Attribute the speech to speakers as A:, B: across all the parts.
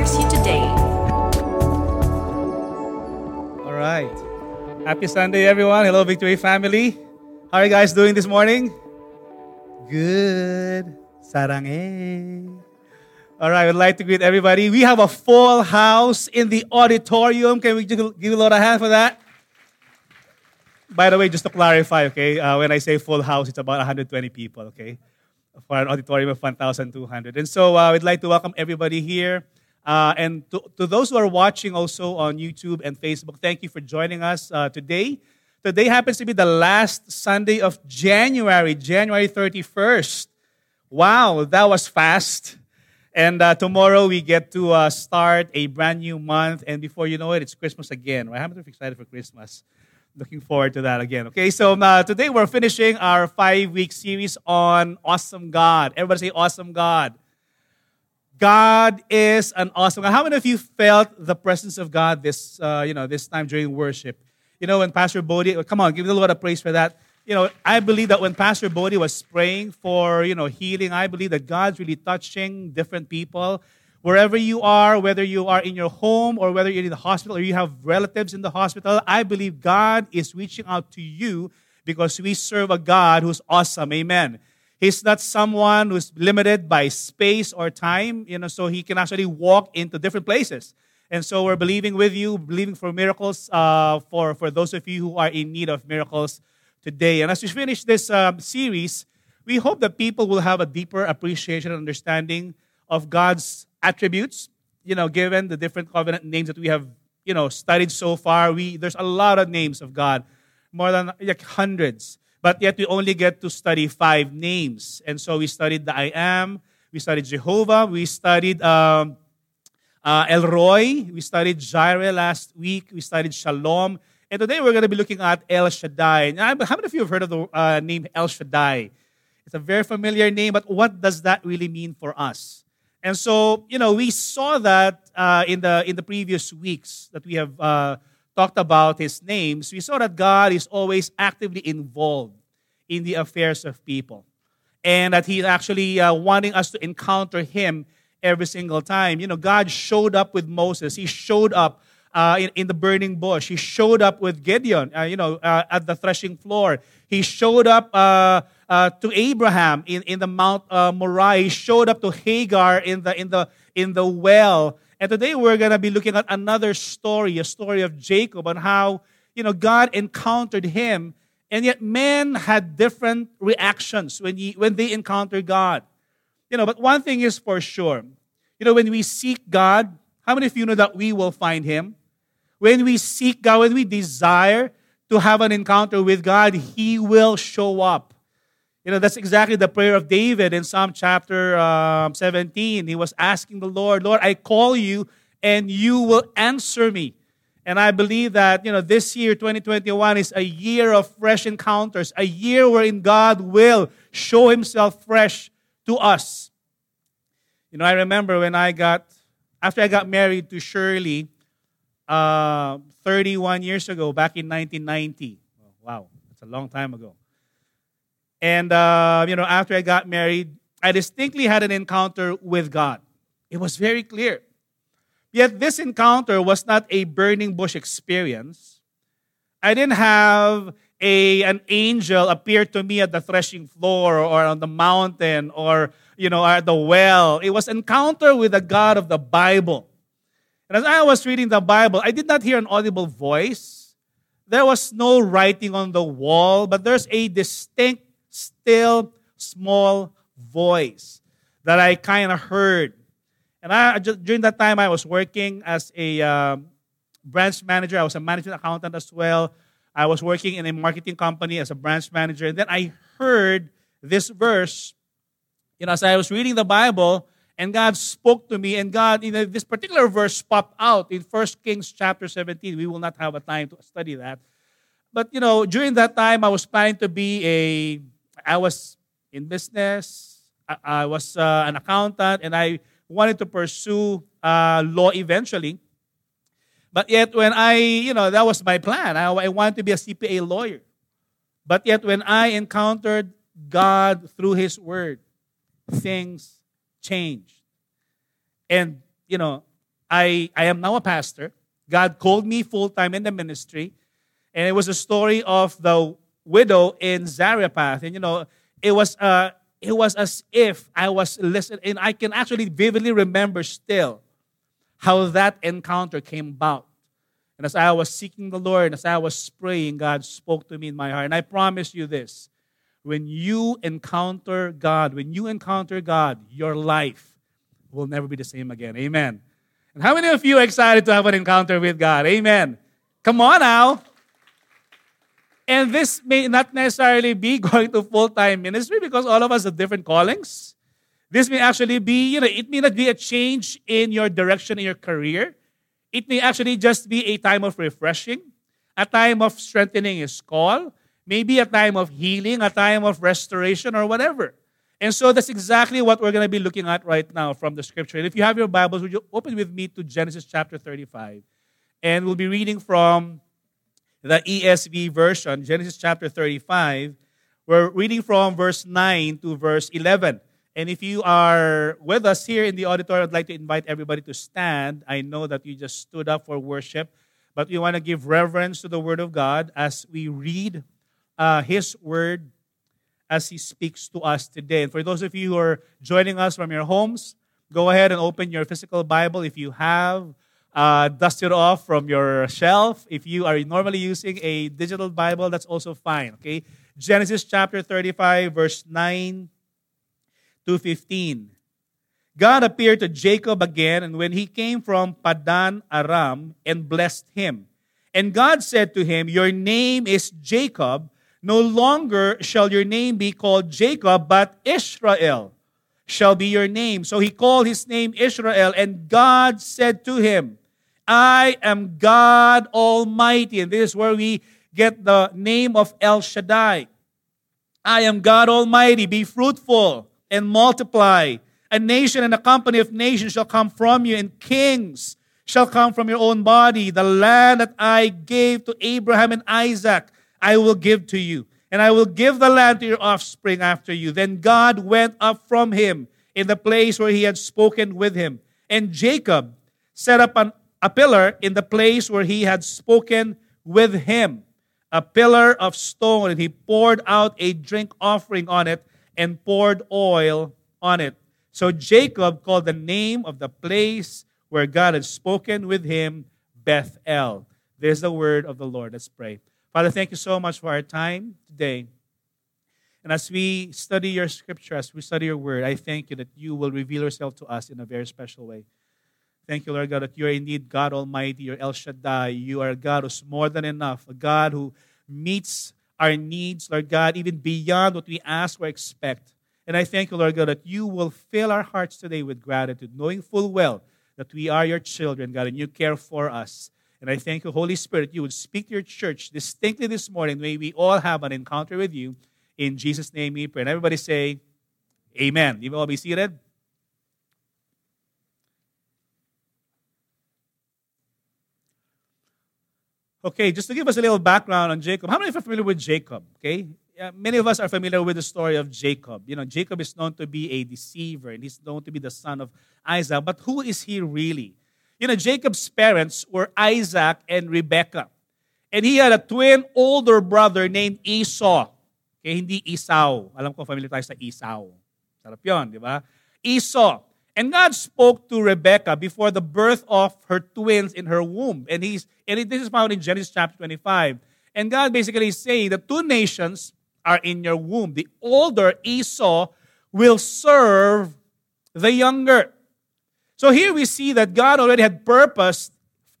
A: inspires you today.
B: All right. Happy Sunday, everyone. Hello, Victory family. How are you guys doing this morning? Good. Sarange. All right, would like to greet everybody. We have a full house in the auditorium. Can we just give a lot of hand for that? By the way, just to clarify, okay, uh, when I say full house, it's about 120 people, okay, for an auditorium of 1,200. And so uh, would like to welcome everybody here. Uh, and to, to, those who are watching also on YouTube and Facebook, thank you for joining us uh, today. Today happens to be the last Sunday of January, January 31st. Wow, that was fast. And uh, tomorrow we get to uh, start a brand new month. And before you know it, it's Christmas again. Right? I'm excited for Christmas. Looking forward to that again. Okay, so uh, today we're finishing our five week series on Awesome God. Everybody say Awesome God. God is an awesome God. How many of you felt the presence of God this, uh, you know, this time during worship? You know, when Pastor Bodie, come on, give a little lot of praise for that. You know, I believe that when Pastor Bodie was praying for, you know, healing, I believe that God's really touching different people wherever you are, whether you are in your home or whether you're in the hospital or you have relatives in the hospital, I believe God is reaching out to you because we serve a God who's awesome. Amen. He's not someone who's limited by space or time, you know, so he can actually walk into different places. And so we're believing with you, believing for miracles uh, for, for those of you who are in need of miracles today. And as we finish this um, series, we hope that people will have a deeper appreciation and understanding of God's attributes, you know, given the different covenant names that we have, you know, studied so far. We there's a lot of names of God, more than like hundreds. But yet we only get to study five names. And so we studied the I am, we studied Jehovah, we studied um, uh, El Roi, we studied Jireh last week, we studied Shalom. And today we're going to be looking at El Shaddai. Now, how many of you have heard of the uh, name El Shaddai? It's a very familiar name, but what does that really mean for us? And so, you know, we saw that uh, in, the, in the previous weeks that we have uh, talked about his names. We saw that God is always actively involved in the affairs of people. And that he's actually uh, wanting us to encounter him every single time. You know, God showed up with Moses. He showed up uh, in, in, the burning bush. He showed up with Gideon, uh, you know, uh, at the threshing floor. He showed up uh, uh, to Abraham in, in the Mount Moriah. He showed up to Hagar in the, in the, in the well. And today we're going to be looking at another story, a story of Jacob, and how, you know, God encountered him, and yet men had different reactions when, he, when they encounter God. You know, but one thing is for sure. You know, when we seek God, how many of you know that we will find him? When we seek God, when we desire to have an encounter with God, He will show up. You know, that's exactly the prayer of David in Psalm chapter um, 17. He was asking the Lord, Lord, I call you and you will answer me. And I believe that, you know, this year, 2021, is a year of fresh encounters, a year wherein God will show himself fresh to us. You know, I remember when I got, after I got married to Shirley, uh, 31 years ago, back in 1990. Oh, wow, that's a long time ago. And, uh, you know, after I got married, I distinctly had an encounter with God. It was very clear. Yet this encounter was not a burning bush experience. I didn't have a, an angel appear to me at the threshing floor or on the mountain or, you know, at the well. It was encounter with the God of the Bible. And as I was reading the Bible, I did not hear an audible voice. There was no writing on the wall, but there's a distinct still small voice that I kind of heard. And I, just, during that time, I was working as a um, branch manager. I was a management accountant as well. I was working in a marketing company as a branch manager. And then I heard this verse. You know, as I was reading the Bible, and God spoke to me, and God, you know, this particular verse popped out in First Kings chapter 17. We will not have a time to study that. But, you know, during that time, I was planning to be a I was in business. I, I was uh, an accountant, and I wanted to pursue uh, law eventually. But yet, when I, you know, that was my plan. I, I wanted to be a CPA lawyer. But yet, when I encountered God through His Word, things changed. And, you know, I, I am now a pastor. God called me full time in the ministry. And it was a story of the widow in Zarephath. And, you know, it was, uh, it was as if I was listening. And I can actually vividly remember still how that encounter came about. And as I was seeking the Lord, as I was praying, God spoke to me in my heart. And I promise you this when you encounter God, when you encounter God, your life will never be the same again. Amen. And how many of you excited to have an encounter with God? Amen. Come on now. And this may not necessarily be going to full time ministry because all of us have different callings. This may actually be, you know, it may not be a change in your direction in your career. It may actually just be a time of refreshing, a time of strengthening his call, maybe a time of healing, a time of restoration, or whatever. And so that's exactly what we're going to be looking at right now from the scripture. And if you have your Bibles, would you open with me to Genesis chapter 35? And we'll be reading from the ESV version, Genesis chapter 35. We're reading from verse 9 to verse 11. And if you are with us here in the auditorium, I'd like to invite everybody to stand. I know that you just stood up for worship, but we want to give reverence to the Word of God as we read uh, His Word as He speaks to us today. And for those of you who are joining us from your homes, go ahead and open your physical Bible if you have. Uh, dust it off from your shelf. If you are normally using a digital Bible, that's also fine. Okay, Genesis chapter 35, verse 9 to 15. God appeared to Jacob again, and when he came from Padan Aram and blessed him. And God said to him, Your name is Jacob. No longer shall your name be called Jacob, but Israel shall be your name. So he called his name Israel, and God said to him, I am God Almighty. And this is where we get the name of El Shaddai. I am God Almighty. Be fruitful and multiply. A nation and a company of nations shall come from you, and kings shall come from your own body. The land that I gave to Abraham and Isaac, I will give to you. And I will give the land to your offspring after you. Then God went up from him in the place where he had spoken with him. And Jacob set up an, a pillar in the place where he had spoken with him, a pillar of stone, and he poured out a drink offering on it and poured oil on it. So Jacob called the name of the place where God had spoken with him Bethel. There's the word of the Lord. Let's pray. Father, thank you so much for our time today. And as we study your scripture, as we study your word, I thank you that you will reveal yourself to us in a very special way. Thank you, Lord God, that you are indeed God Almighty, you're El Shaddai. You are a God who's more than enough, a God who meets our needs, Lord God, even beyond what we ask or expect. And I thank you, Lord God, that you will fill our hearts today with gratitude, knowing full well that we are your children, God, and you care for us. And I thank you, Holy Spirit, you would speak to your church distinctly this morning. May we all have an encounter with you. In Jesus' name we pray. And everybody say, Amen. You will all be seated. Okay, just to give us a little background on Jacob. How many of you are familiar with Jacob? Okay, many of us are familiar with the story of Jacob. You know, Jacob is known to be a deceiver and he's known to be the son of Isaac. But who is he really? You know, Jacob's parents were Isaac and Rebekah. And he had a twin older brother named Esau. Okay, hindi Esau. Alam ko familiar tayo sa Esau. Sarap yun, di ba? Esau. And God spoke to Rebekah before the birth of her twins in her womb. And he's and this is found in Genesis chapter 25. And God basically is saying the two nations are in your womb. The older Esau will serve the younger. So here we see that God already had purpose,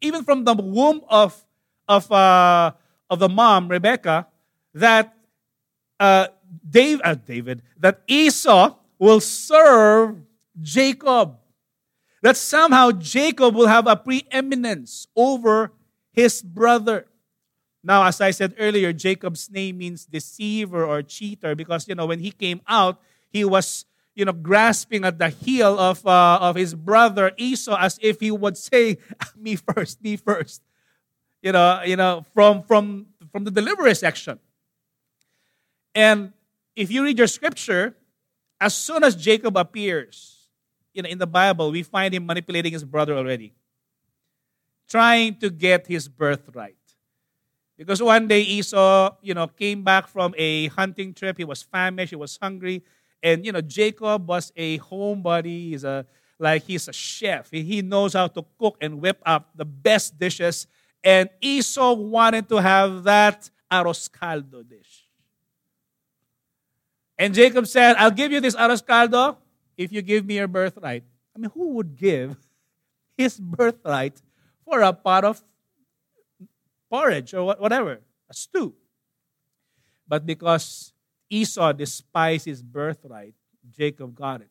B: even from the womb of, of, uh, of the mom, Rebekah, that uh, Dave, uh, David, that Esau will serve Jacob. That somehow Jacob will have a preeminence over his brother. Now, as I said earlier, Jacob's name means deceiver or cheater because, you know, when he came out, he was, you know, grasping at the heel of, uh, of his brother Esau as if he would say, me first, me first. You know, you know, from, from, from the delivery section. And if you read your scripture, as soon as Jacob appears, you know, in the Bible, we find him manipulating his brother already, trying to get his birthright. Because one day Esau, you know, came back from a hunting trip. He was famished, he was hungry. And, you know, Jacob was a homebody. He's a, like, he's a chef. He knows how to cook and whip up the best dishes. And Esau wanted to have that arroz caldo dish. And Jacob said, I'll give you this arroz caldo if you give me your birthright. I mean, who would give his birthright for a pot of porridge or whatever, a stew? But because Esau despised his birthright, Jacob got it.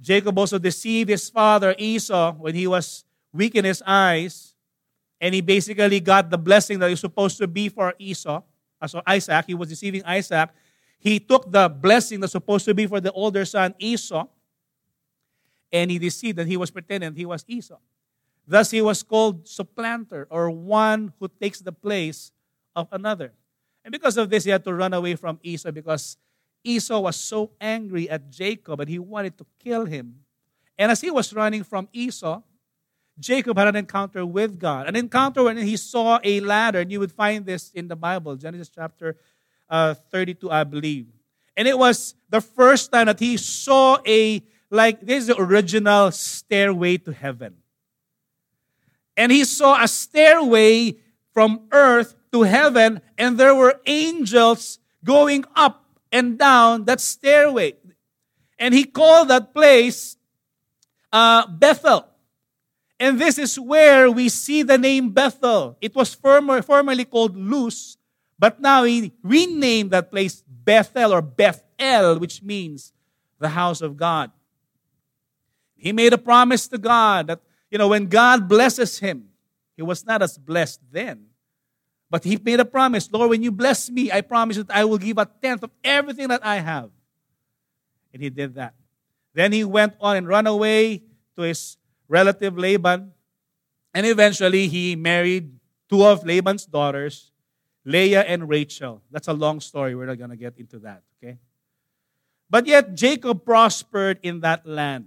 B: Jacob also deceived his father Esau when he was weak in his eyes, and he basically got the blessing that was supposed to be for Esau. Uh, so Isaac, he was deceiving Isaac, he took the blessing that's supposed to be for the older son, Esau, and he deceived and he was pretending he was Esau. Thus, he was called supplanter or one who takes the place of another. And because of this, he had to run away from Esau because Esau was so angry at Jacob and he wanted to kill him. And as he was running from Esau, Jacob had an encounter with God. An encounter when he saw a ladder, and you would find this in the Bible, Genesis chapter uh, 32, I believe. And it was the first time that he saw a, like, this is the original stairway to heaven. And he saw a stairway from earth to heaven, and there were angels going up and down that stairway. And he called that place uh, Bethel. And this is where we see the name Bethel. It was former, formerly called Luz, but now he renamed that place Bethel or Bethel, which means the house of God. He made a promise to God that, you know, when God blesses him, he was not as blessed then. But he made a promise Lord, when you bless me, I promise that I will give a tenth of everything that I have. And he did that. Then he went on and ran away to his relative Laban. And eventually he married two of Laban's daughters Leah and Rachel. That's a long story. We're not going to get into that, okay? But yet, Jacob prospered in that land.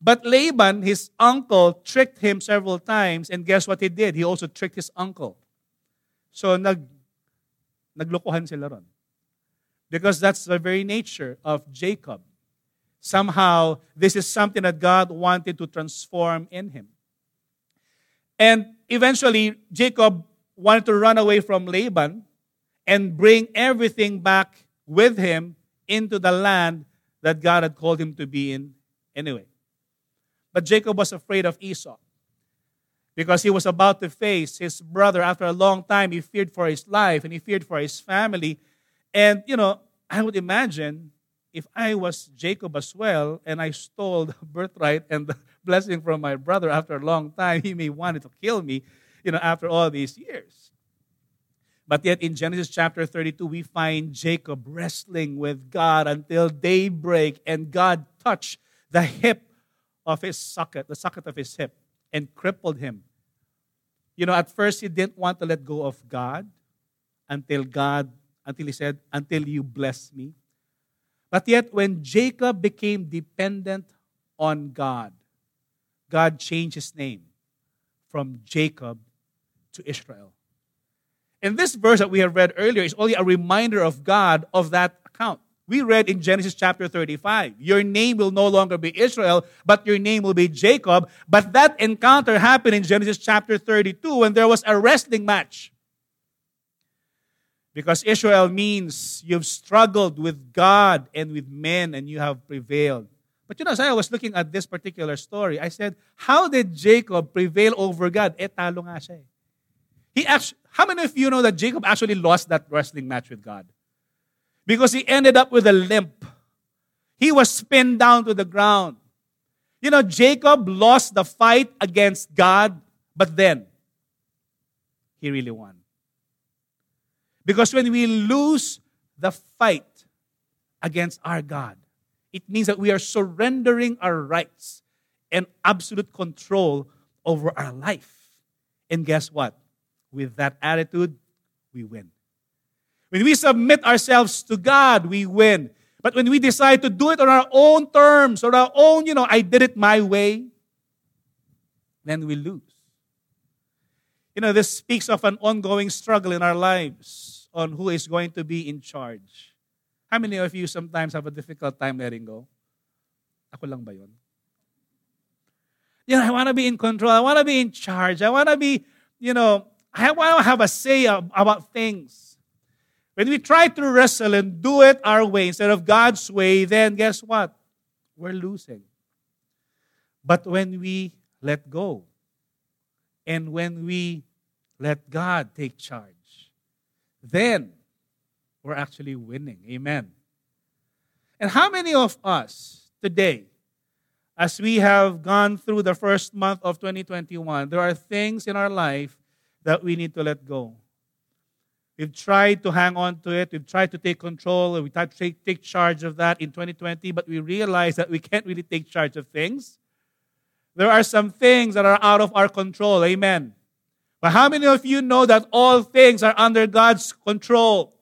B: But Laban, his uncle, tricked him several times, and guess what he did? He also tricked his uncle. So, nag, naglokohan sila ron. Because that's the very nature of Jacob. Somehow, this is something that God wanted to transform in him. And eventually, Jacob wanted to run away from Laban and bring everything back with him into the land that God had called him to be in anyway. But Jacob was afraid of Esau because he was about to face his brother after a long time. He feared for his life and he feared for his family. And, you know, I would imagine if I was Jacob as well and I stole the birthright and the blessing from my brother after a long time, he may wanted to kill me you know, after all these years. But yet in Genesis chapter 32, we find Jacob wrestling with God until daybreak, and God touched the hip of his socket, the socket of his hip, and crippled him. You know, at first he didn't want to let go of God until God, until he said, until you bless me. But yet, when Jacob became dependent on God, God changed his name from Jacob to Israel. And this verse that we have read earlier is only a reminder of God of that account. We read in Genesis chapter 35, Your name will no longer be Israel, but your name will be Jacob. But that encounter happened in Genesis chapter 32 when there was a wrestling match. Because Israel means you've struggled with God and with men and you have prevailed. But you know, as I was looking at this particular story, I said, how did Jacob prevail over God? Nga siya eh. He actually, how many of you know that Jacob actually lost that wrestling match with God? Because he ended up with a limp. He was pinned down to the ground. You know, Jacob lost the fight against God, but then he really won. Because when we lose the fight against our God, it means that we are surrendering our rights and absolute control over our life. And guess what? With that attitude, we win. When we submit ourselves to God, we win. But when we decide to do it on our own terms, or our own, you know, I did it my way, then we lose. You know, this speaks of an ongoing struggle in our lives on who is going to be in charge. How many of you sometimes have a difficult time letting go? Ako lang ba yun? You know, I want to be in control. I want to be in charge. I want to be, you know, I want to have a say about things. When we try to wrestle and do it our way instead of God's way, then guess what? We're losing. But when we let go and when we let God take charge, then we're actually winning. Amen. And how many of us today, as we have gone through the first month of 2021, there are things in our life that we need to let go. We've tried to hang on to it. We've tried to take control. We tried to take, take charge of that in 2020, but we realize that we can't really take charge of things. There are some things that are out of our control. Amen. But how many of you know that all things are under God's control?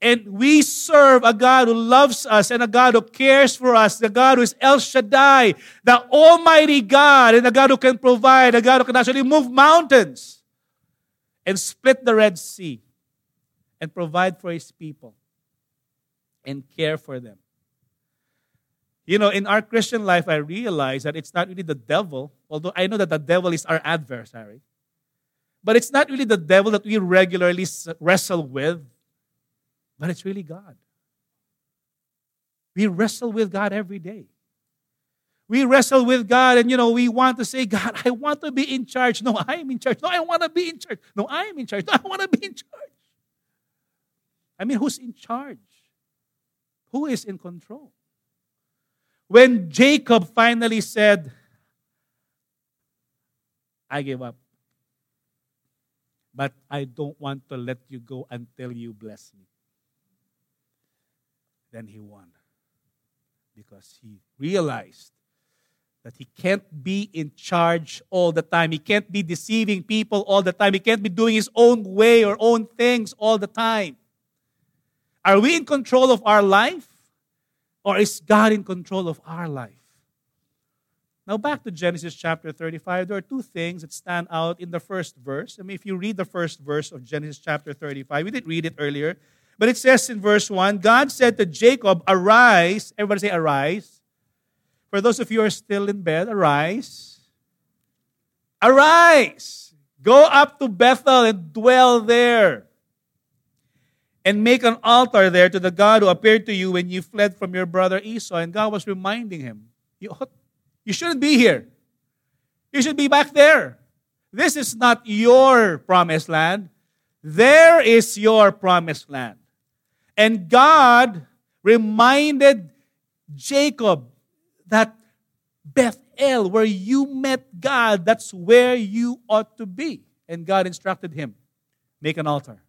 B: And we serve a God who loves us and a God who cares for us, the God who is El Shaddai, the Almighty God, and the God who can provide, a God who can actually move mountains and split the Red Sea and provide for his people and care for them. You know, in our Christian life, I realize that it's not really the devil, although I know that the devil is our adversary. But it's not really the devil that we regularly wrestle with, but it's really God. We wrestle with God every day we wrestle with God and, you know, we want to say, God, I want to be in charge. No, I am in charge. No, I want to be in charge. No, I am in charge. No, I want to be in charge. I mean, who's in charge? Who is in control? When Jacob finally said, I give up, but I don't want to let you go until you bless me. Then he won because he realized that he can't be in charge all the time. He can't be deceiving people all the time. He can't be doing his own way or own things all the time. Are we in control of our life? Or is God in control of our life? Now, back to Genesis chapter 35, there are two things that stand out in the first verse. I mean, if you read the first verse of Genesis chapter 35, we didn't read it earlier, but it says in verse 1 God said to Jacob, Arise. Everybody say, Arise for those of you who are still in bed, arise. Arise! Go up to Bethel and dwell there. And make an altar there to the God who appeared to you when you fled from your brother Esau. And God was reminding him, You, you shouldn't be here. You should be back there. This is not your promised land. There is your promised land. And God reminded Jacob that Bethel, where you met God, that's where you ought to be. And God instructed him make an altar.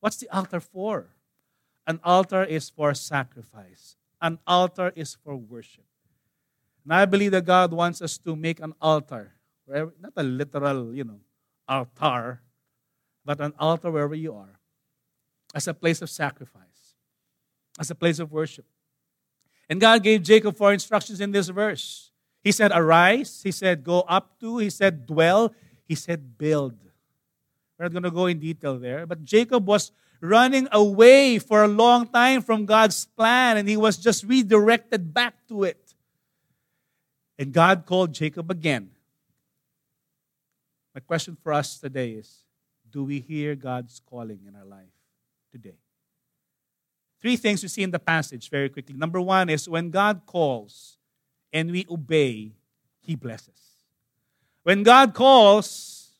B: What's the altar for? An altar is for sacrifice, an altar is for worship. And I believe that God wants us to make an altar, wherever, not a literal, you know, altar, but an altar wherever you are, as a place of sacrifice, as a place of worship. And God gave Jacob four instructions in this verse. He said, Arise. He said, Go up to. He said, Dwell. He said, Build. We're not going to go in detail there. But Jacob was running away for a long time from God's plan, and he was just redirected back to it. And God called Jacob again. My question for us today is Do we hear God's calling in our life today? Three things we see in the passage very quickly. Number one is when God calls and we obey, He blesses. When God calls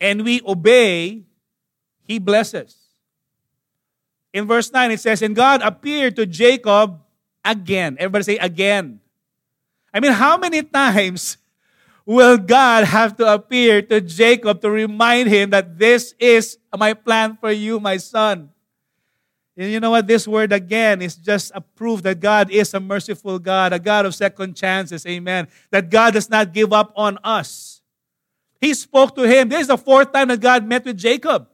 B: and we obey, He blesses. In verse 9, it says, And God appeared to Jacob again. Everybody say again. I mean, how many times will God have to appear to Jacob to remind him that this is my plan for you, my son? And you know what? This word again is just a proof that God is a merciful God, a God of second chances. Amen. That God does not give up on us. He spoke to him. This is the fourth time that God met with Jacob.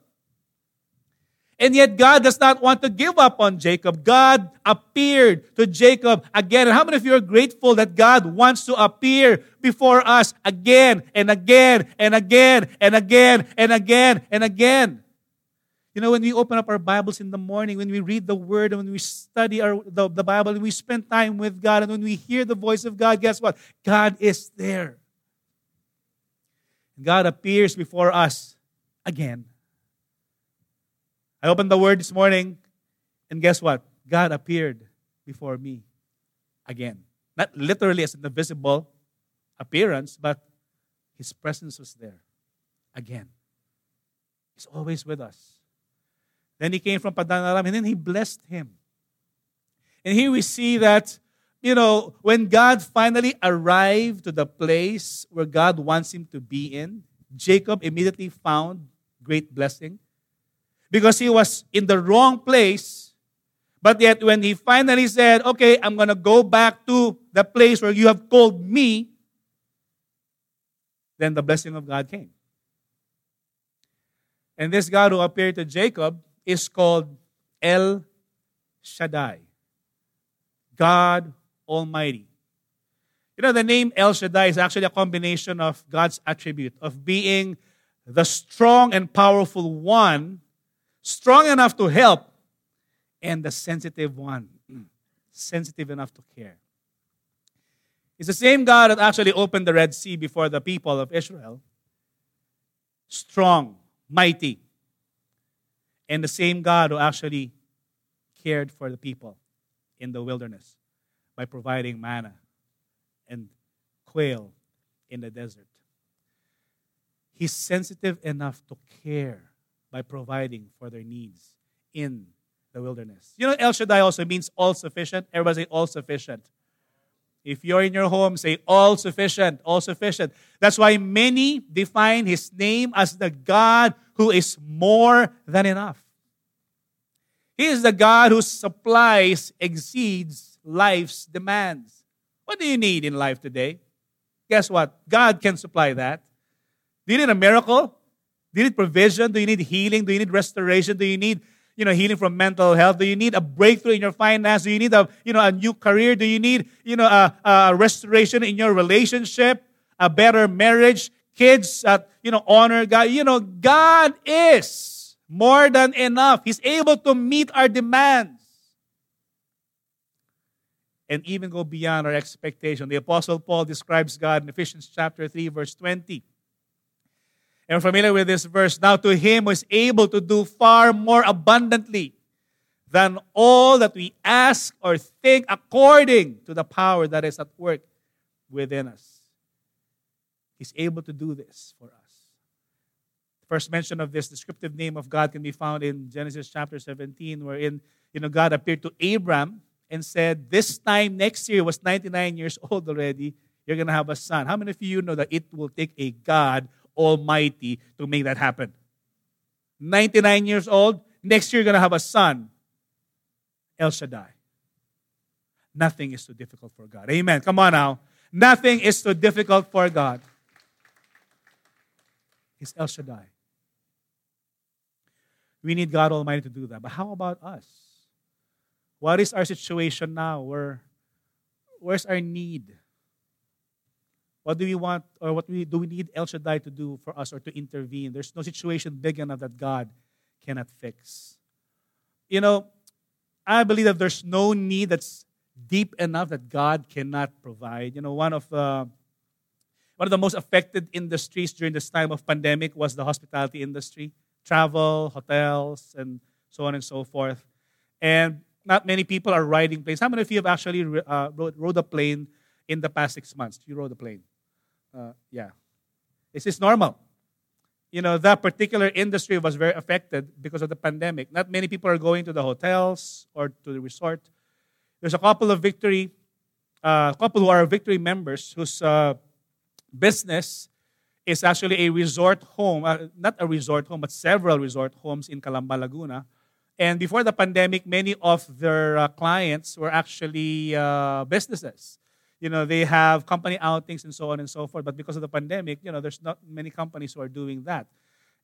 B: And yet, God does not want to give up on Jacob. God appeared to Jacob again. And how many of you are grateful that God wants to appear before us again and again and again and again and again and again? You know, when we open up our Bibles in the morning, when we read the Word, and when we study our, the, the Bible, and we spend time with God, and when we hear the voice of God, guess what? God is there. God appears before us again I opened the word this morning, and guess what? God appeared before me again. Not literally as an visible appearance, but his presence was there again. He's always with us. Then he came from Padan Aram, and then he blessed him. And here we see that, you know, when God finally arrived to the place where God wants him to be in, Jacob immediately found great blessing because he was in the wrong place. But yet, when he finally said, Okay, I'm going to go back to the place where you have called me, then the blessing of God came. And this God who appeared to Jacob is called El Shaddai, God Almighty. You know, the name El Shaddai is actually a combination of God's attribute of being the strong and powerful one strong enough to help, and the sensitive one, sensitive enough to care. It's the same God that actually opened the Red Sea before the people of Israel. Strong, mighty. And the same God who actually cared for the people in the wilderness by providing manna and quail in the desert. He's sensitive enough to care by providing for their needs in the wilderness. You know, El Shaddai also means all sufficient. Everybody say all sufficient. If you're in your home, say all sufficient, all sufficient. That's why many define his name as the God who is more than enough. He is the God whose supplies exceeds life's demands. What do you need in life today? Guess what? God can supply that. Do you need a miracle? Do you need provision? Do you need healing? Do you need restoration? Do you need you know healing from mental health? Do you need a breakthrough in your finance? Do you need a you know a new career? Do you need you know a, a restoration in your relationship? A better marriage? Kids that you know honor God? You know God is more than enough. He's able to meet our demands and even go beyond our expectation. The Apostle Paul describes God in Ephesians chapter 3, verse 20. And familiar with this verse. Now to him who is able to do far more abundantly than all that we ask or think according to the power that is at work within us. He's able to do this for us. The first mention of this descriptive name of God can be found in Genesis chapter 17, wherein you know God appeared to Abram and said, This time next year was 99 years old already. You're gonna have a son. How many of you know that it will take a God Almighty to make that happen. 99 years old, next year you're going to have a son, El Shaddai. Nothing is too difficult for God. Amen. Come on now. Nothing is too difficult for God. He's El Shaddai. We need God Almighty to do that. But how about us? What is our situation now? Where, where's our need? What do we want or what we, do we need El Shaddai to do for us or to intervene? There's no situation big enough that God cannot fix. You know, I believe that there's no need that's deep enough that God cannot provide. You know, one of the one of the most affected industries during this time of pandemic was the hospitality industry, travel, hotels, and so on and so forth. And not many people are riding planes. How many of you have actually uh, rode, rode a plane in the past six months? You rode a plane uh, yeah, this is normal. You know, that particular industry was very affected because of the pandemic. Not many people are going to the hotels or to the resort. There's a couple of victory, a uh, couple who are victory members whose uh, business is actually a resort home, uh, not a resort home, but several resort homes in Calamba, Laguna. And before the pandemic, many of their uh, clients were actually uh, businesses you know, they have company outings and so on and so forth. But because of the pandemic, you know, there's not many companies who are doing that.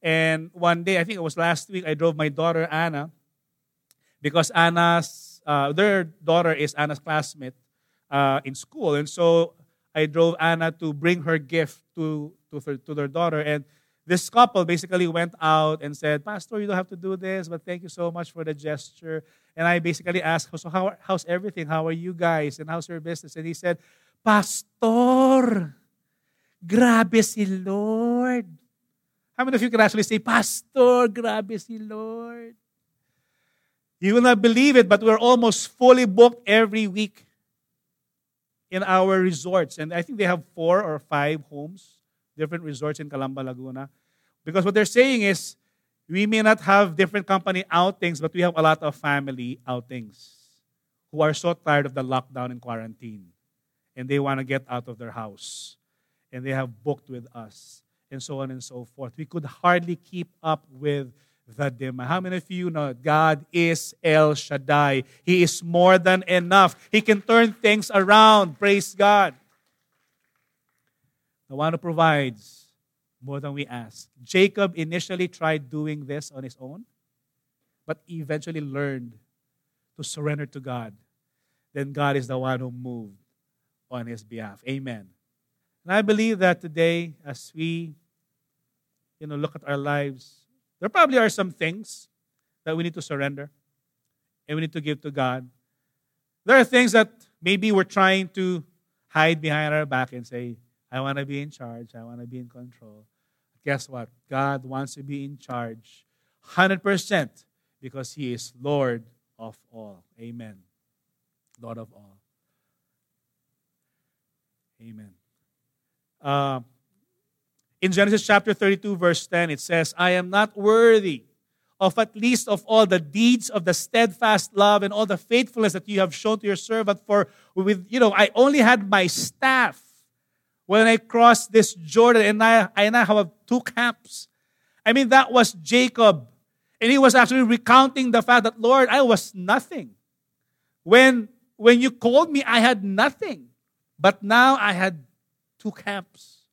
B: And one day, I think it was last week, I drove my daughter Anna because Anna's uh, their daughter is Anna's classmate uh, in school, and so I drove Anna to bring her gift to to, to their daughter. And this couple basically went out and said, Pastor, you don't have to do this, but thank you so much for the gesture. And I basically asked, So, how, how's everything? How are you guys? And how's your business? And he said, Pastor, grabe si Lord. How many of you can actually say, Pastor, grabe si Lord? You will not believe it, but we're almost fully booked every week in our resorts. And I think they have four or five homes, different resorts in Calamba, Laguna. Because what they're saying is, we may not have different company outings, but we have a lot of family outings who are so tired of the lockdown and quarantine. And they want to get out of their house. And they have booked with us. And so on and so forth. We could hardly keep up with the demand. How many of you know God is El Shaddai? He is more than enough. He can turn things around. Praise God. The one who provides more than we ask. Jacob initially tried doing this on his own, but eventually learned to surrender to God. Then God is the one who moved on his behalf. Amen. And I believe that today, as we you know, look at our lives, there probably are some things that we need to surrender and we need to give to God. There are things that maybe we're trying to hide behind our back and say, I want to be in charge, I want to be in control. Guess what? God wants to be in charge 100% because He is Lord of all. Amen. Lord of all. Amen. Uh, in Genesis chapter 32, verse 10, it says, I am not worthy of at least of all the deeds of the steadfast love and all the faithfulness that you have shown to your servant. For with you know, I only had my staff when I crossed this Jordan, and I, I now have two camps. I mean, that was Jacob. And he was actually recounting the fact that, Lord, I was nothing. When, when you called me, I had nothing. But now I had two camps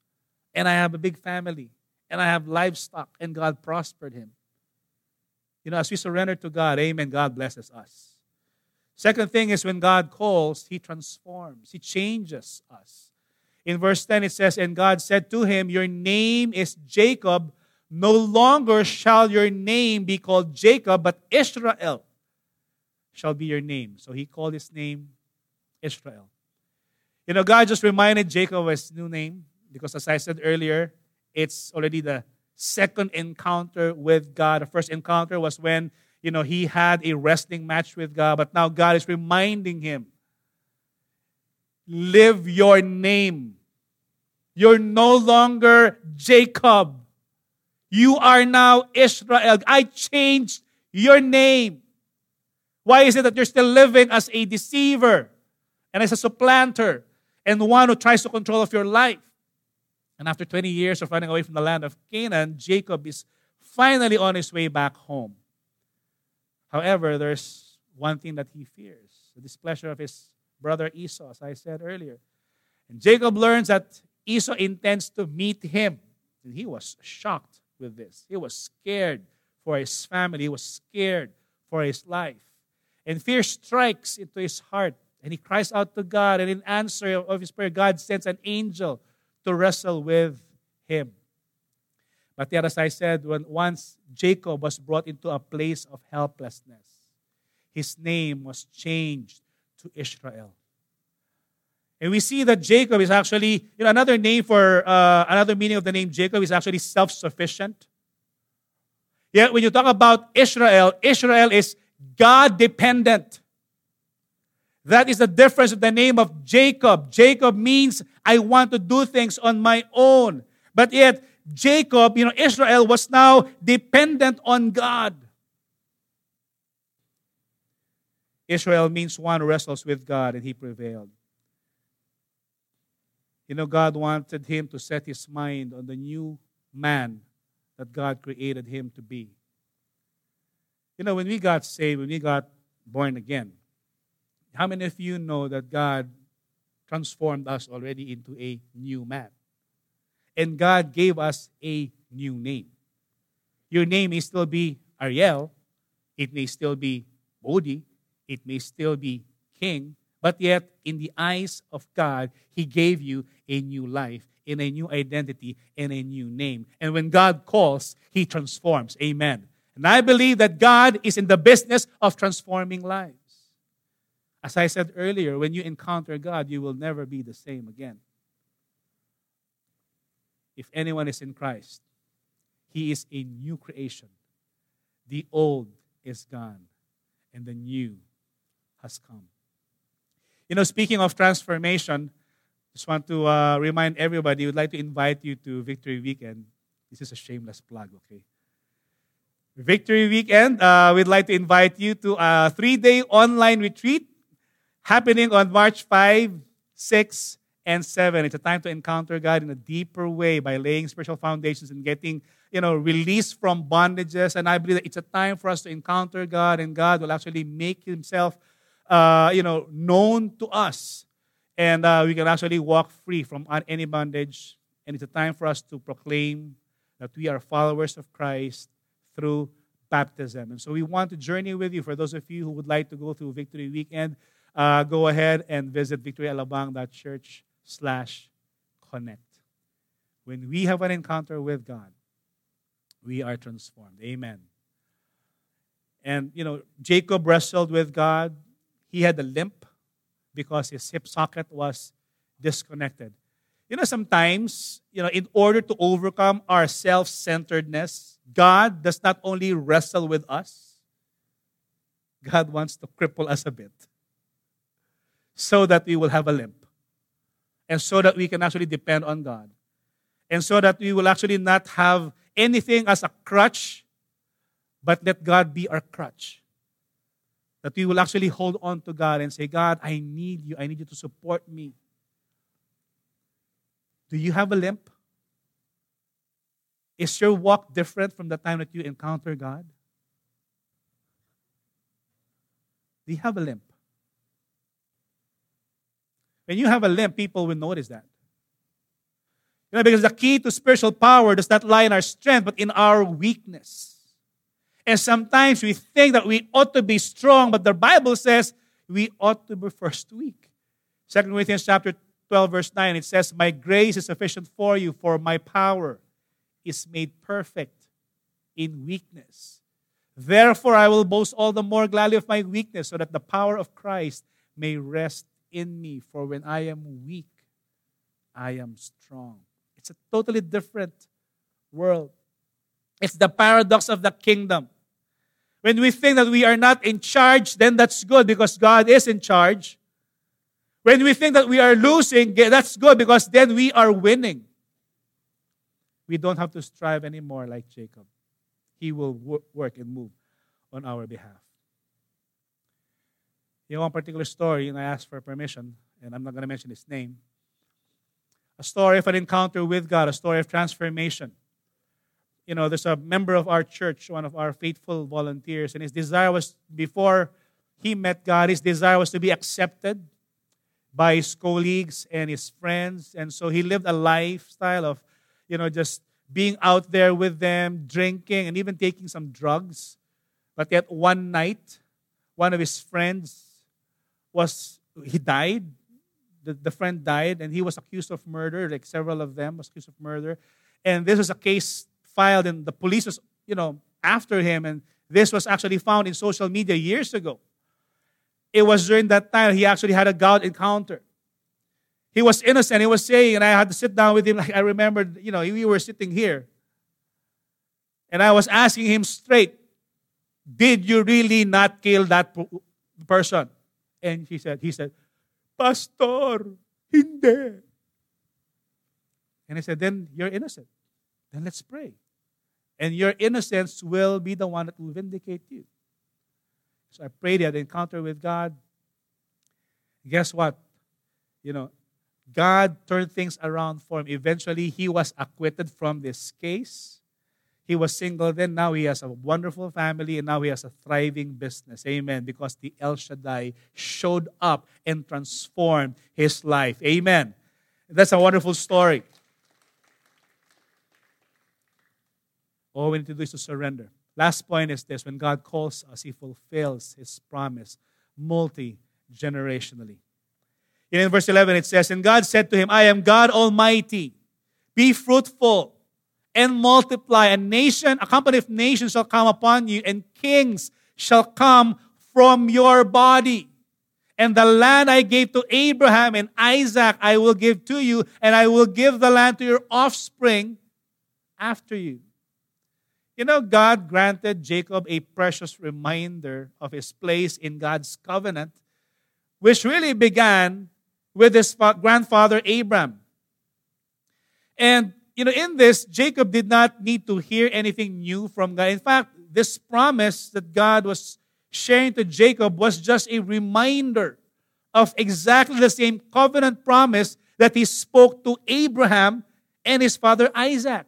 B: and I have a big family, and I have livestock, and God prospered him. You know, as we surrender to God, amen, God blesses us. Second thing is when God calls, He transforms, He changes us. In verse 10, it says, And God said to him, Your name is Jacob. No longer shall your name be called Jacob, but Israel shall be your name. So he called his name Israel. You know, God just reminded Jacob of his new name because as I said earlier, it's already the second encounter with God. The first encounter was when, you know, he had a wrestling match with God, but now God is reminding him, live your name. You're no longer Jacob. You are now Israel. I changed your name. Why is it that you're still living as a deceiver and as a supplanter and one who tries to control of your life? And after 20 years of running away from the land of Canaan, Jacob is finally on his way back home. However, there's one thing that he fears the displeasure of his brother Esau, as I said earlier. And Jacob learns that Esau intends to meet him. And he was shocked with this. He was scared for his family, he was scared for his life. And fear strikes into his heart. And he cries out to God. And in answer of his prayer, God sends an angel to wrestle with him. But yet, as I said, when once Jacob was brought into a place of helplessness, his name was changed to Israel. And we see that Jacob is actually, you know, another name for, uh, another meaning of the name Jacob is actually self sufficient. Yet when you talk about Israel, Israel is God dependent. That is the difference of the name of Jacob. Jacob means I want to do things on my own. But yet, Jacob, you know, Israel was now dependent on God. Israel means one wrestles with God, and he prevailed. You know, God wanted him to set his mind on the new man that God created him to be. You know, when we got saved, when we got born again, how many of you know that God transformed us already into a new man? And God gave us a new name. Your name may still be Ariel, it may still be Bodhi, it may still be King, but yet in the eyes of God, He gave you a new life, in a new identity, and a new name. And when God calls, He transforms. Amen. And I believe that God is in the business of transforming lives. As I said earlier, when you encounter God, you will never be the same again. If anyone is in Christ, he is a new creation. The old is gone, and the new has come. You know, speaking of transformation, just want to uh, remind everybody, we'd like to invite you to Victory Weekend. This is a shameless plug, okay? Victory Weekend, uh, we'd like to invite you to a three day online retreat happening on March 5, 6, and 7. It's a time to encounter God in a deeper way by laying spiritual foundations and getting, you know, released from bondages. And I believe that it's a time for us to encounter God, and God will actually make Himself, uh, you know, known to us. And uh, we can actually walk free from any bondage. And it's a time for us to proclaim that we are followers of Christ through baptism. And so we want to journey with you. For those of you who would like to go through Victory Weekend, uh, go ahead and visit victoryalabang.church slash connect. When we have an encounter with God, we are transformed. Amen. And, you know, Jacob wrestled with God. He had a limp because his hip socket was disconnected. You know, sometimes, you know, in order to overcome our self centeredness, God does not only wrestle with us, God wants to cripple us a bit so that we will have a limp. And so that we can actually depend on God. And so that we will actually not have anything as a crutch, but let God be our crutch. That we will actually hold on to God and say, God, I need you. I need you to support me. Do you have a limp? Is your walk different from the time that you encounter God? Do you have a limp? When you have a limp, people will notice that. You know, because the key to spiritual power does not lie in our strength, but in our weakness. And sometimes we think that we ought to be strong, but the Bible says we ought to be first weak. 2 Corinthians chapter 12, verse 9, it says, My grace is sufficient for you, for my power is made perfect in weakness. Therefore, I will boast all the more gladly of my weakness, so that the power of Christ may rest in me. For when I am weak, I am strong. It's a totally different world. It's the paradox of the kingdom. When we think that we are not in charge, then that's good because God is in charge. When we think that we are losing, that's good because then we are winning. We don't have to strive anymore like Jacob. He will work and move on our behalf. You know, one particular story, and I asked for permission, and I'm not going to mention his name. A story of an encounter with God, a story of transformation. You know, there's a member of our church, one of our faithful volunteers, and his desire was before he met God, his desire was to be accepted by his colleagues and his friends. And so he lived a lifestyle of, you know, just being out there with them, drinking, and even taking some drugs. But yet, one night, one of his friends was he died. The, the friend died, and he was accused of murder. Like several of them was accused of murder, and this was a case filed, and the police was you know after him, and this was actually found in social media years ago. It was during that time he actually had a God encounter. He was innocent. He was saying, and I had to sit down with him. Like I remembered, you know, we were sitting here, and I was asking him straight, "Did you really not kill that person?" And he said, he said, Pastor, hindi. And I said, then you're innocent. Then let's pray. And your innocence will be the one that will vindicate you. So I had an encounter with God. Guess what? You know, God turned things around for him. Eventually, he was acquitted from this case. He was single then. Now he has a wonderful family and now he has a thriving business. Amen. Because the El Shaddai showed up and transformed his life. Amen. That's a wonderful story. All we need to do is to surrender. Last point is this when God calls us, He fulfills His promise multi generationally. In verse 11, it says, And God said to him, I am God Almighty. Be fruitful and multiply. A nation, a company of nations shall come upon you, and kings shall come from your body. And the land I gave to Abraham and Isaac, I will give to you, and I will give the land to your offspring after you. You know, God granted Jacob a precious reminder of his place in God's covenant, which really began with his grandfather Abraham. And, you know, in this, Jacob did not need to hear anything new from God. In fact, this promise that God was sharing to Jacob was just a reminder of exactly the same covenant promise that he spoke to Abraham and his father Isaac.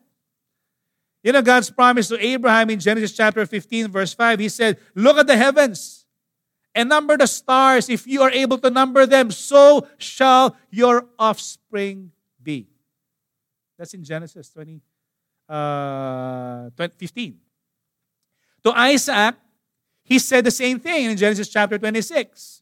B: You know, God's promise to Abraham in Genesis chapter 15, verse 5, he said, Look at the heavens and number the stars. If you are able to number them, so shall your offspring be. That's in Genesis 20, uh, 20, 15. To Isaac, he said the same thing in Genesis chapter 26.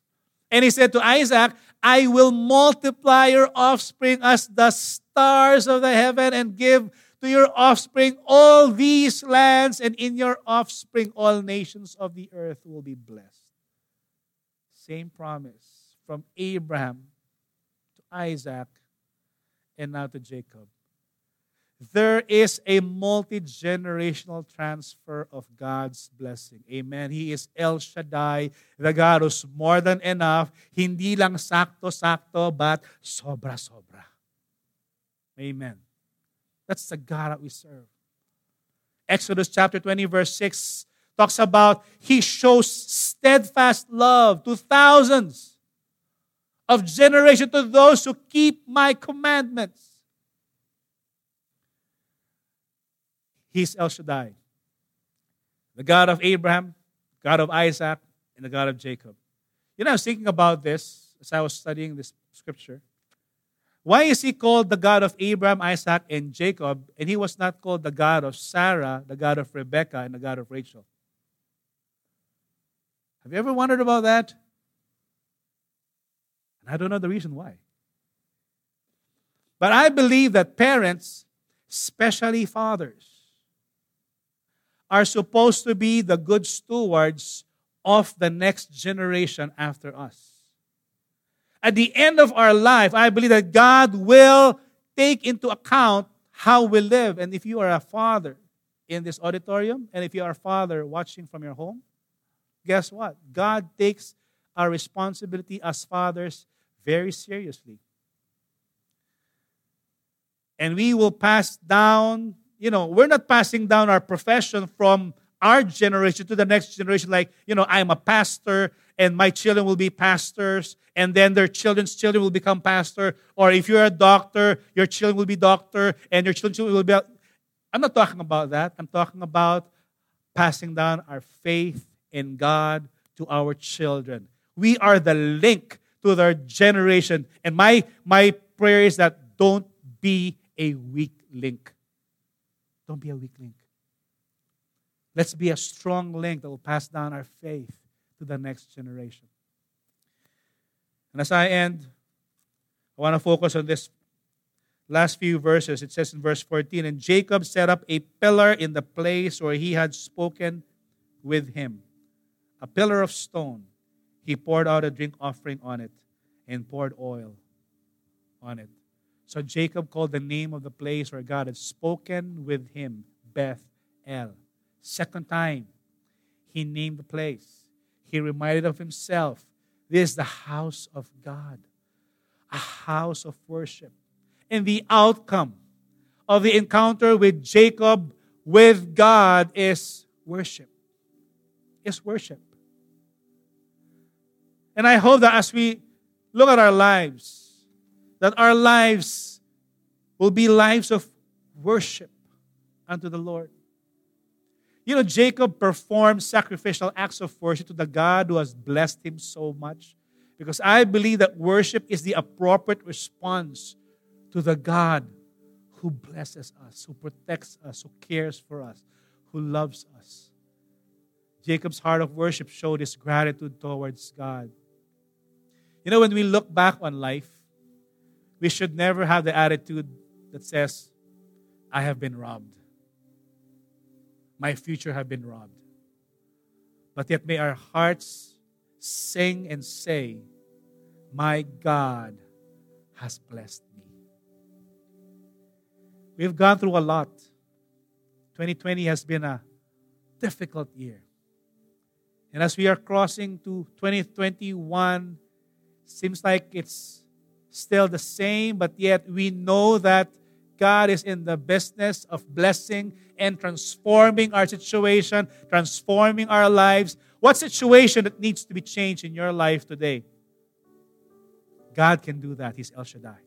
B: And he said to Isaac, I will multiply your offspring as the stars of the heaven and give to your offspring all these lands, and in your offspring all nations of the earth will be blessed. Same promise from Abraham to Isaac and now to Jacob. There is a multi generational transfer of God's blessing. Amen. He is El Shaddai, the God who's more than enough. Hindi lang sakto-sakto, but sobra-sobra. Amen. That's the God that we serve. Exodus chapter 20, verse 6 talks about He shows steadfast love to thousands of generation to those who keep my commandments. He's El Shaddai, the God of Abraham, God of Isaac, and the God of Jacob. You know, I was thinking about this as I was studying this scripture. Why is he called the God of Abraham, Isaac, and Jacob, and he was not called the God of Sarah, the God of Rebekah, and the God of Rachel? Have you ever wondered about that? And I don't know the reason why. But I believe that parents, especially fathers, are supposed to be the good stewards of the next generation after us at the end of our life, I believe that God will take into account how we live. And if you are a father in this auditorium, and if you are a father watching from your home, guess what? God takes our responsibility as fathers very seriously. And we will pass down, you know, we're not passing down our profession from our generation to the next generation, like, you know, I'm a pastor and my children will be pastors, and then their children's children will become pastor. Or if you're a doctor, your children will be doctor, and your children will be. I'm not talking about that. I'm talking about passing down our faith in God to our children. We are the link to their generation. And my, my prayer is that don't be a weak link. Don't be a weak link. Let's be a strong link that will pass down our faith to the next generation. And as I end, I want to focus on this last few verses. It says in verse 14, And Jacob set up a pillar in the place where he had spoken with him, a pillar of stone. He poured out a drink offering on it and poured oil on it. So Jacob called the name of the place where God had spoken with him Beth El. Second time, he named the place. He reminded of himself this is the house of God, a house of worship. And the outcome of the encounter with Jacob with God is worship. Is worship. And I hope that as we look at our lives, that our lives will be lives of worship unto the Lord. You know, Jacob performed sacrificial acts of worship to the God who has blessed him so much. Because I believe that worship is the appropriate response to the God who blesses us, who protects us, who cares for us, who loves us. Jacob's heart of worship showed his gratitude towards God. You know, when we look back on life, we should never have the attitude that says, I have been robbed. My future have been robbed. But yet may our hearts sing and say, My God has blessed me. We've gone through a lot. 2020 has been a difficult year. And as we are crossing to 2021, seems like it's still the same, but yet we know that God is in the business of blessing and transforming our situation, transforming our lives. What situation that needs to be changed in your life today? God can do that. He's El Shaddai.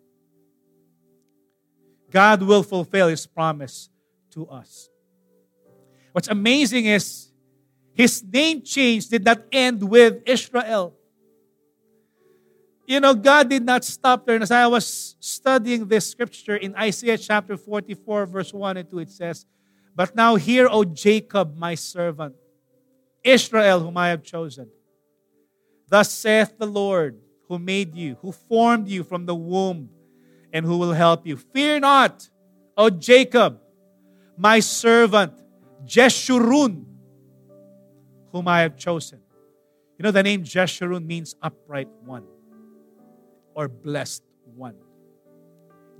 B: God will fulfill His promise to us. What's amazing is His name change did not end with Israel. You know, God did not stop there. And as I was studying this scripture in Isaiah chapter 44, verse 1 and 2, it says, But now hear, O Jacob, my servant, Israel, whom I have chosen. Thus saith the Lord, who made you, who formed you from the womb, and who will help you. Fear not, O Jacob, my servant, Jeshurun, whom I have chosen. You know, the name Jeshurun means upright one or blessed one.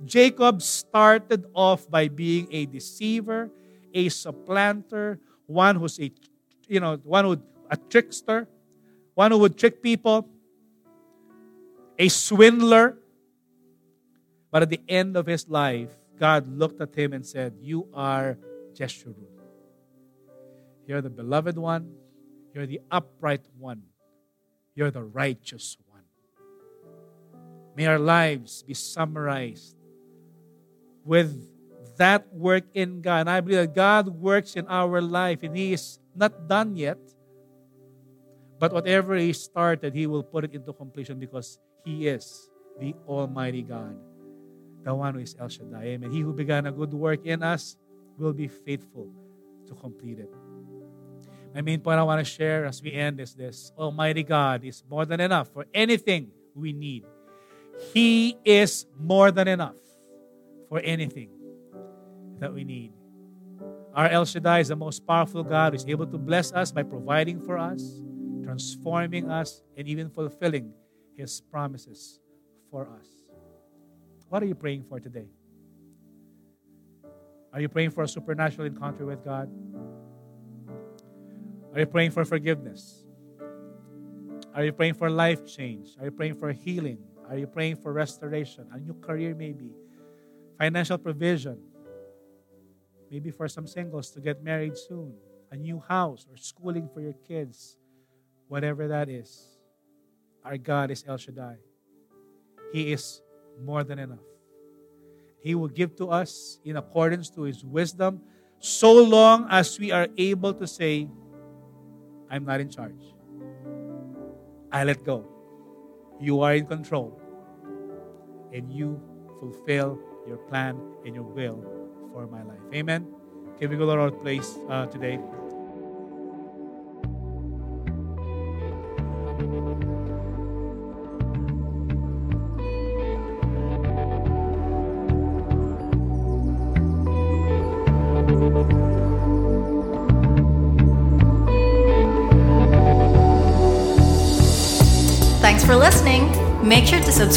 B: Jacob started off by being a deceiver, a supplanter, one who's a you know, one who a trickster, one who would trick people, a swindler. But at the end of his life, God looked at him and said, You are Jeshurun. You're the beloved one. You're the upright one. You're the righteous. May our lives be summarized with that work in God. And I believe that God works in our life and He is not done yet. But whatever He started, He will put it into completion because He is the Almighty God, the one who is El Shaddai. Amen. He who began a good work in us will be faithful to complete it. My main point I want to share as we end is this Almighty God is more than enough for anything we need. He is more than enough for anything that we need. Our El Shaddai is the most powerful God who is able to bless us by providing for us, transforming us, and even fulfilling His promises for us. What are you praying for today? Are you praying for a supernatural encounter with God? Are you praying for forgiveness? Are you praying for life change? Are you praying for healing? Are you praying for restoration? A new career, maybe. Financial provision. Maybe for some singles to get married soon. A new house or schooling for your kids. Whatever that is. Our God is El Shaddai. He is more than enough. He will give to us in accordance to His wisdom so long as we are able to say, I'm not in charge. I let go. You are in control. And you fulfill your plan and your will for my life. Amen. Can we go to our place uh, today?